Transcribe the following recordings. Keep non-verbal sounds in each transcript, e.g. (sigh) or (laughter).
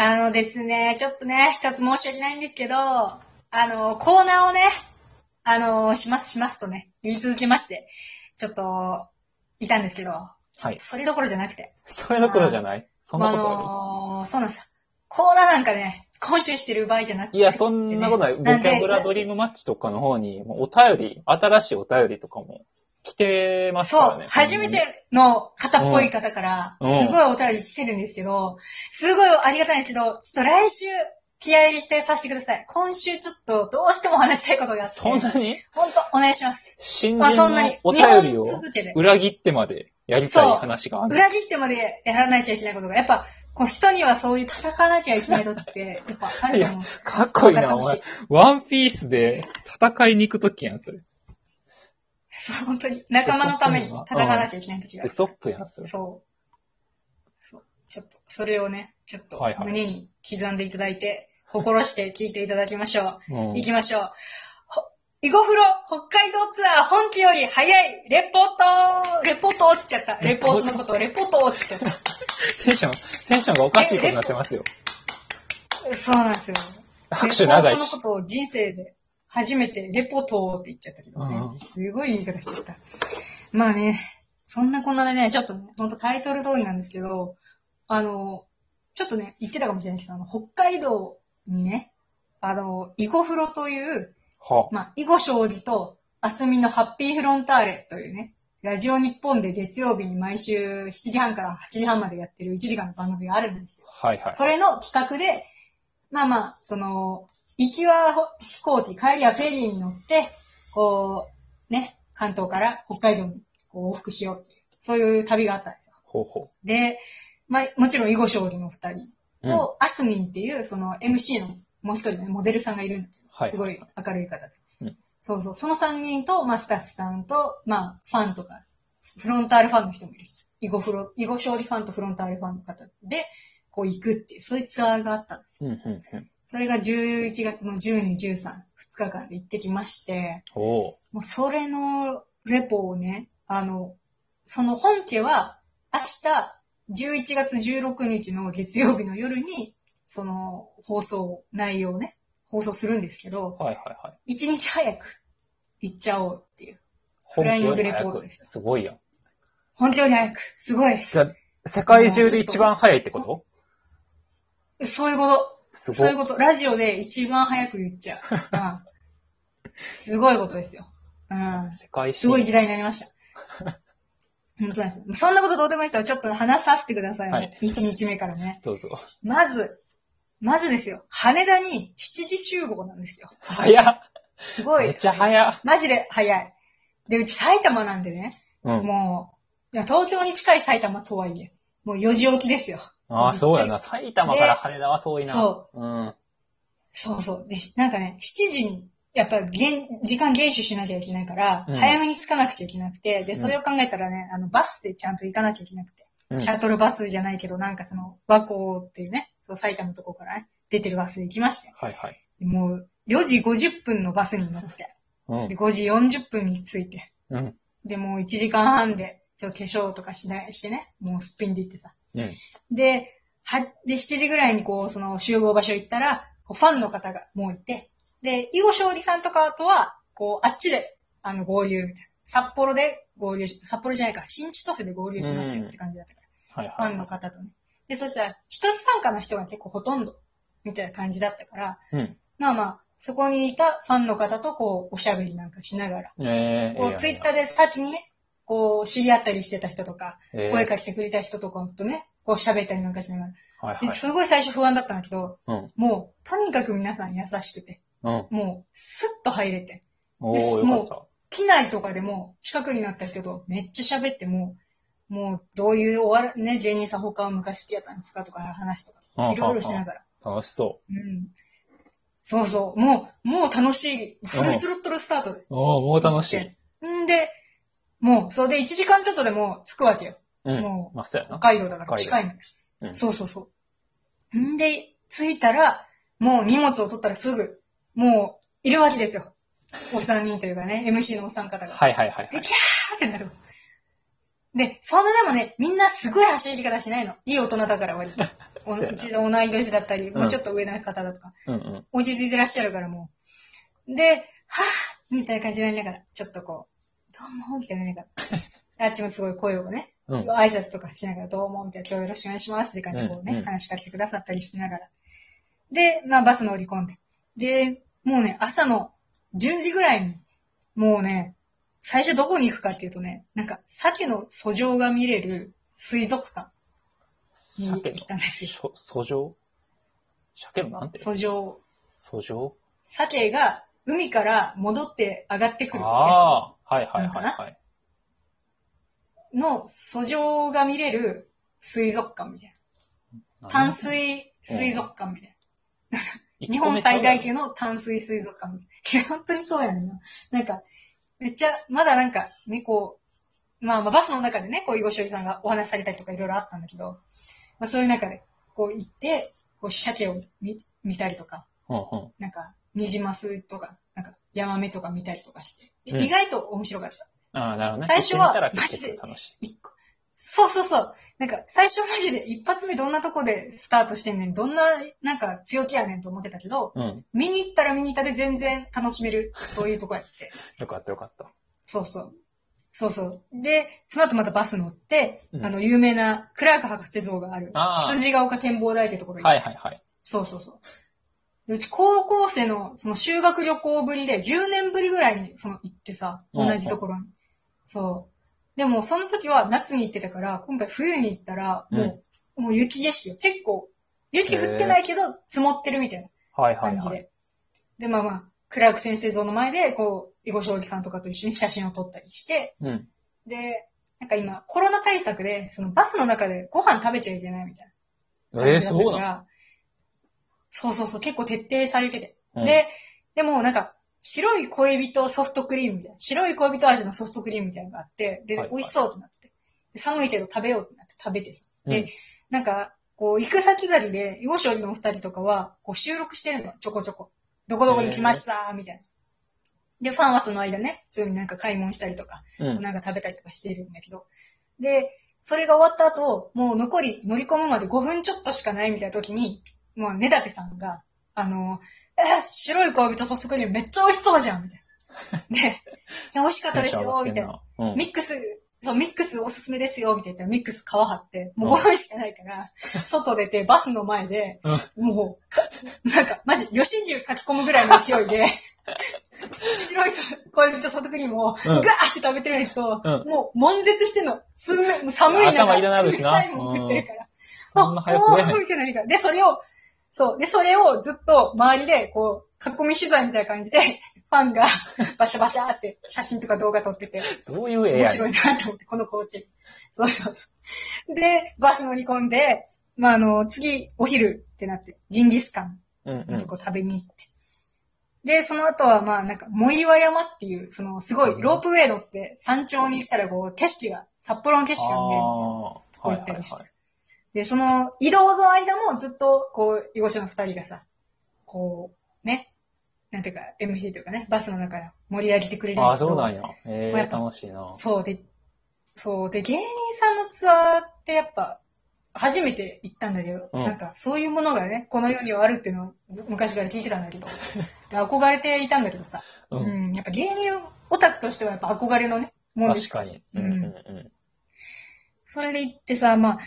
あのですね、ちょっとね、一つ申し訳ないんですけど、あの、コーナーをね、あの、しますしますとね、言い続けまして、ちょっと、いたんですけど、はい。それどころじゃなくて、それどころじゃない？そんなことある、あのそうなんですよ。コーナーなんかね、今週してる場合じゃなくて、いや、そんなことない。ボキャブラドリームマッチとかの方に、もうお便り、新しいお便りとかも来てますかそうらね。、初めての方っぽい方から、うんすごいお便り来てるんですけど、すごいありがたいんですけど、ちょっと来週、気合い入れてさせてください。今週ちょっとどうしても話したいことがあって、そんなに？本当お願いします。新まあそんなに人の、お日便りを裏切ってまでやりたい話がある。裏切ってまでやらなきゃいけないことが、やっぱ、こう人にはそういう戦わなきゃいけない時って、やっぱあると思うんですよ。かっこいいな、お前。ワンピースで戦いに行くときやん、それ。そう、本当に。仲間のために戦わなきゃいけない時がある。ウソップやん、それ。そう。そう。ちょっと、それをね、ちょっとはいはい胸に刻んでいただいて、心して聞いていただきましょうんう。行きましょう。ほ囲碁風呂北海道ツアー本気より早いレポートレポート落ちちゃった。レポートのことをレポート落ちちゃった。テンション、テンションがおかしいことになってますよ。そうなんですよ。拍手長いしレポートの。ことを人生で初めてレポートって言っちゃったけどね。うんすごい言い方しちゃった。まあね、そんなこんなでね、ちょっとね、ほんとタイトル通りなんですけど、あの、ちょっとね、言ってたかもしれないですけど、あの、北海道にね、あの、囲碁風呂という、はまあ、囲碁将棋と、あすみのハッピーフロンターレというね、ラジオ日本で月曜日に毎週7時半から8時半までやってる1時間の番組があるんですよ。はいはい。それの企画で、まあまあ、その、行きは飛行機、帰りはフェリーに乗って、こう、ね、関東から北海道にこう往復しようっていう、そういう旅があったんですよ。ほうほで、まあ、もちろん囲碁将棋の二人う。うん。と、アスミンっていう、その MC のもう一人ね、モデルさんがいるんだけど、はいすごい明るい方で。うんそうそう、その三人と、まあ、スタッフさんと、まあ、ファンとか、フロンターレファンの人もいるし、囲碁フロ、囲碁将棋ファンとフロンターレファンの方で、こう行くっていう、そういうツアーがあったんですよ。うん、うん、うん。それが11月の12、13、2日間で行ってきまして、もうそれのレポをね、あの、その本家は明日11月16日の月曜日の夜に、その放送内容をね、放送するんですけど、はいはいはい。1日早く行っちゃおうっていう。フライングレポートですすごいやん。本当より早く。すごいです。世界中で一番早いってことそういうこと。すごい。そういうこと。ラジオで一番早く言っちゃう。(laughs) うん。すごいことですよ。うん。世界すごい時代。代になりました。(laughs) 本当なんですよ。そんなことどうでもいいですよ。ちょっと話させてください。はい1日目からね。どうぞ。まず、まずですよ。羽田に7時集合なんですよ。早っすごい。めっちゃ早っマジで早い。で、うち埼玉なんでね。うん。もう、東京に近い埼玉とはいえ、もう4時起きですよ。ああ、そうやな。埼玉から羽田は遠いな。。そううん。そうそう。で、なんかね、7時に、やっぱ、現時間厳守しなきゃいけないから、うん早めに着かなくちゃいけなくて、で、うんそれを考えたらね、あの、バスでちゃんと行かなきゃいけなくて、うんシャトルバスじゃないけど、なんかその、和光っていうね、そう、埼玉のとこからね、出てるバスで行きまして、はいはい。でもう、4時50分のバスに乗って、うんで、。5時40分に着いて、うん。で、もう1時間半で、ちょっと化粧とかしないしてね、もうすっぴんで行ってさ。うん。で、は、で、7時ぐらいにこう、その集合場所行ったら、こうファンの方がもういて、で、囲碁将棋さんとかとは、こう、あっちで、あの、合流みたいな。札幌で合流し、札幌じゃないか、新千歳で合流しますよって感じだったから、はいファンの方とね。で、そしたら、一つ参加の人が結構ほとんど、みたいな感じだったから、うん。まあまあ、そこにいたファンの方とこう、おしゃべりなんかしながら、ええこう、ツイッターで先にね、こう、知り合ったりしてた人とか、ー声かけてくれた人とかとね、こう喋ったりなんかしながら。はいはい。ですごい最初不安だったんだけど、うん。もう、とにかく皆さん優しくて、うん。もう、スッと入れて、おー、ですよかっ機内とかでも、近くになった人とめっちゃ喋っても、もう、どういうおわね、芸人さん他は昔好きやったんですかとか話とか、た。いろいろしながら。た。楽しそうん。そうそう、もう、もう楽しい、フルスロットルスタートで。う。おー、もう楽しい。んで、もう、それで1時間ちょっとでもう着くわけよ。うん。もまあ、そうやな。北海道だから近いのよ。うんそうそうそう。んで、着いたら、もう荷物を取ったらすぐ、もう、いるわけですよ。お三人というかね、MC のお三方が。はいはいはいはで、い。キャーってなる。で、そんなでもね、みんなすごい走り方しないの。いい大人だから割と。(laughs) おそうやなうちの同い年だったり、んもうちょっと上の方だとか、うんうん。落ち着いてらっしゃるからもう。で、はぁみたいな感じになりながら、ちょっとこう、どうもみたいになりながら。あっちもすごい声をね、うん。挨拶とかしながら、どうもみたいな、今日よろしくお願いしますって感じでこうね、うんうん話しかけてくださったりしながら。で、まあバス乗り込んで。で、もうね、朝の10時ぐらいに、もうね、最初どこに行くかっていうとね、なんか、鮭の訴状が見れる水族館に行鮭ったんですよ。鮭のなんて？訴状。訴状鮭が海から戻って上がってくるやはいはいはいはい。つの訴状が見れる水族館みたいな。淡水水族館みたいな。(laughs) 日本最大級の淡水水族館みたいな。本当にそうやねんな。なんか、めっちゃ、まだなんか、ね、こう、まあまあバスの中でね、こう、囲碁将棋さんがお話しされたりとかいろいろあったんだけど、まあそういう中で、こう行って、こう、鮭を見見たりとか、うんうん。なんか、ニジマスとか、なんか、ヤマメとか見たりとかして、でうん意外と面白かった。ああ、なるほどね。最初は行ってみたら結構楽しい。一個そうそうそう。なんか、最初マジで一発目どんなとこでスタートしてんねん、どんな、なんか強気やねんと思ってたけど、うん。見に行ったら見に行ったで全然楽しめる、そういうとこやって。(laughs) よかったよかった。そうそう。そうそう。で、その後またバス乗って、うんあの、有名なクラーク博士像がある、あー羊ヶ丘展望台ってところに、はいはいはい。そうそうそう。でうち高校生のその修学旅行ぶりで10年ぶりぐらいにその行ってさ、うん同じところに。そう。でもその時は夏に行ってたから、今回冬に行ったら、もう、もう雪景色よ。結構、雪降ってないけど積もってるみたいなはいはい感じで。はい。で、まあまあ、クラーク先生像の前で、こう、囲碁将棋さんとかと一緒に写真を撮ったりして、うん。で、なんか今、コロナ対策で、そのバスの中でご飯食べちゃいけないみたいなえー、感じだったそうなから、そうそうそう、結構徹底されてて。ので、でもなんか、白い恋人ソフトクリームみたいな、白い恋人味のソフトクリームみたいなのがあって、で、はいはい美味しそうってなって。で寒いけど食べようってなって食べてさ。で、うんなんか、こう、行く先々で、囲碁将棋のお二人とかは、こう、収録してるの、ちょこちょこ。どこどこに来ました、みたいな。で、ファンはその間ね、普通になんか買い物したりとか、うん。なんか食べたりとかしているんだけど。で、それが終わった後、もう残り乗り込むまで5分ちょっとしかないみたいな時に、もう根立さんが、あの、え、白い恋人ソフトクリームめっちゃ美味しそうじゃんみたいな。(laughs) で、いや美味しかったですよみたいな。。うん。ミックス、そう、ミックスおすすめですよみたいな。ミックス皮張って、もう5分しかないから、(laughs) 外出てバスの前で、もう、かなんか、マジ、吉牛書き込むぐらいの勢いで、(laughs) 白い恋人ソフトクリームをガーって食べてる人と、うんもう、悶絶してんの。すんめ、もう寒い中、冷たいもん食ってるから。そんな早く食えへんおーみたいなみたいな。で、それを、そう。で、それをずっと周りで、こう、囲み取材みたいな感じで、(laughs) ファンが (laughs) バシャバシャーって写真とか動画撮ってて、どういう絵や面白いなと思って、この光景。そうそうそう。で、バス乗り込んで、まあ、あの、次、お昼ってなって、ジンギスカンうんうん。のとこ食べに行って。で、その後は、まあ、なんか、藻岩山っていう、その、すごい、ロープウェイ乗って、山頂に行ったら、こう、景色が、札幌の景色が見れるみたいな。あこ行ったりしてはい。で、その、移動の間もずっと、こう、囲碁者の二人がさ、こう、ね、なんていうか、MC というかね、バスの中で盛り上げてくれるんああ、そうなんや。ええまあやっぱ楽しいな。そうで、そうで、芸人さんのツアーってやっぱ、初めて行ったんだけど、うんなんかそういうものがね、この世にはあるっていうのをず昔から聞いてたんだけど、で (laughs) 憧れていたんだけどさ、う。うんん、やっぱ芸人オタクとしてはやっぱ憧れのね、もんです確かに。ううんんうんうん。それで行ってさ、まあ、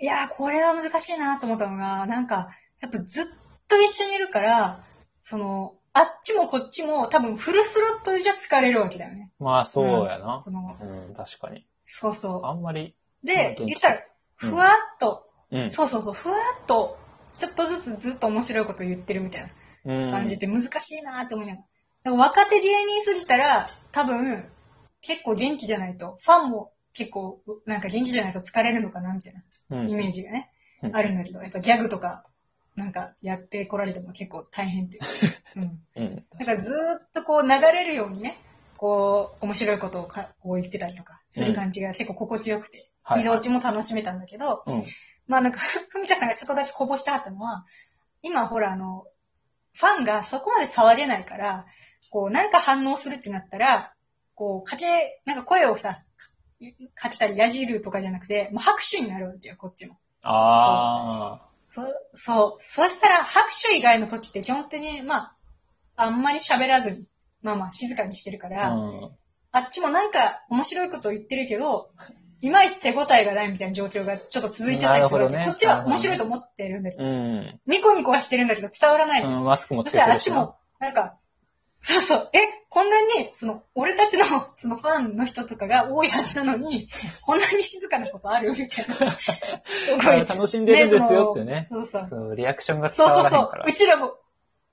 いやー、これは難しいなと思ったのが、なんか、やっぱずっと一緒にいるから、その、あっちもこっちも多分フルスロットルじゃ疲れるわけだよね。まあ、そうやな。その、うん、確かに。そうそあんまり。う。で、うん言ったら、ふわっと、うん。そうそうそう、ふわっと、ちょっとずつずっと面白いこと言ってるみたいなうん。感じで難しいなって思いながら若手芸人すぎたら、多分、結構元気じゃないと、ファンも結構、なんか元気じゃないと疲れるのかなみたいなうんイメージがね、うんあるんだけど、やっぱギャグとか、なんかやってこられても結構大変っていうか。うん。うん。だからずーっとこう流れるようにね、こう、面白いことをかこう言ってたりとかする感じが結構心地よくて、はい移動中も楽しめたんだけど、うん。まあなんか、(laughs) ふみたさんがちょっとだけこぼしてはったのは、今ほらあの、ファンがそこまで騒げないから、こうなんか反応するってなったら、こうかけ、なんか声をさ、かけたりやじるとかじゃなくて、もう拍手になるわけよ、こっちも。ああ。そ、そう。そうしたら、拍手以外の時って基本的に、まあ、あんまり喋らずに、まあまあ静かにしてるから、うん。あっちもなんか面白いこと言ってるけど、いまいち手応えがないみたいな状況がちょっと続いちゃったりするわけ。ねこっちは面白いと思ってるんだけど、うん。ニコニコはしてるんだけど伝わらないじゃん。うんマスクもそしたらあつけてるしな。っちも、なんか、そうそう、え、こんなに、その、俺たちの、(laughs) そのファンの人とかが多いはずなのに、(laughs) こんなに静かなことあるみたいな。(laughs) 楽しんでるんですよってね。そうそう。そう、リアクションが伝そうそうそわらへんから。う。うちらも、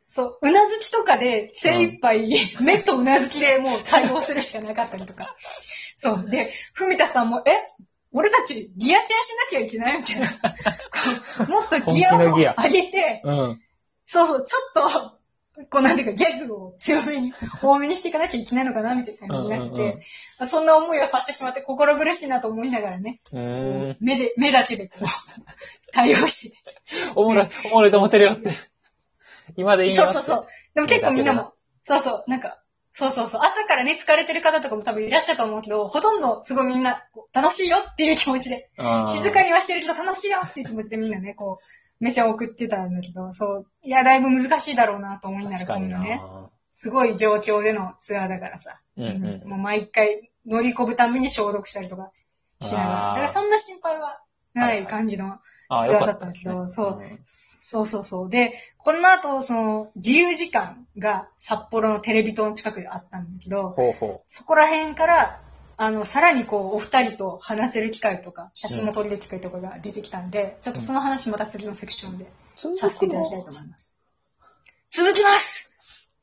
そう、うなずきとかで精一杯、目とうなずきでもう対応するしかなかったりとか。そう。で、ふみたさんも、え俺たちギアチェンしなきゃいけないみたいな。もっとギアを上げて、うん。そうそう、ちょっと、こうなんていうか、ギャグを強めに、多めにしていかなきゃいけないのかな、みたいな感じになってて、うんうんそんな思いをさせてしまって心苦しいなと思いながらね。目で、目だけでこう、対応してて。おもろい、おもろいと思ってるよって。今でいい。そうそうそう。でも結構みんなも、そうそう、なんか、そうそうそう、朝からね、疲れてる方とかも多分いらっしゃると思うけど、ほとんどすごいみんな、楽しいよっていう気持ちで、うん。静かにはしてるけど楽しいよっていう気持ちでみんなね、こう、目線を送ってたんだけど、そう、いや、だいぶ難しいだろうなと思いながら。今度ね、すごい状況でのツアーだからさ、うんうん。もう毎回乗り込むために消毒したりとかしながら、だからそんな心配はない感じのツアーだったんだけど、ね。そう、そうそうそう。で、この後、その、自由時間が札幌のテレビ塔の近くであったんだけど、ほうほそこら辺から、あの、さらにこう、お二人と話せる機会とか、写真が撮れる機会とかが出てきたんで、ちょっとその話また次のセクションでう。させていただきたいと思います。続きます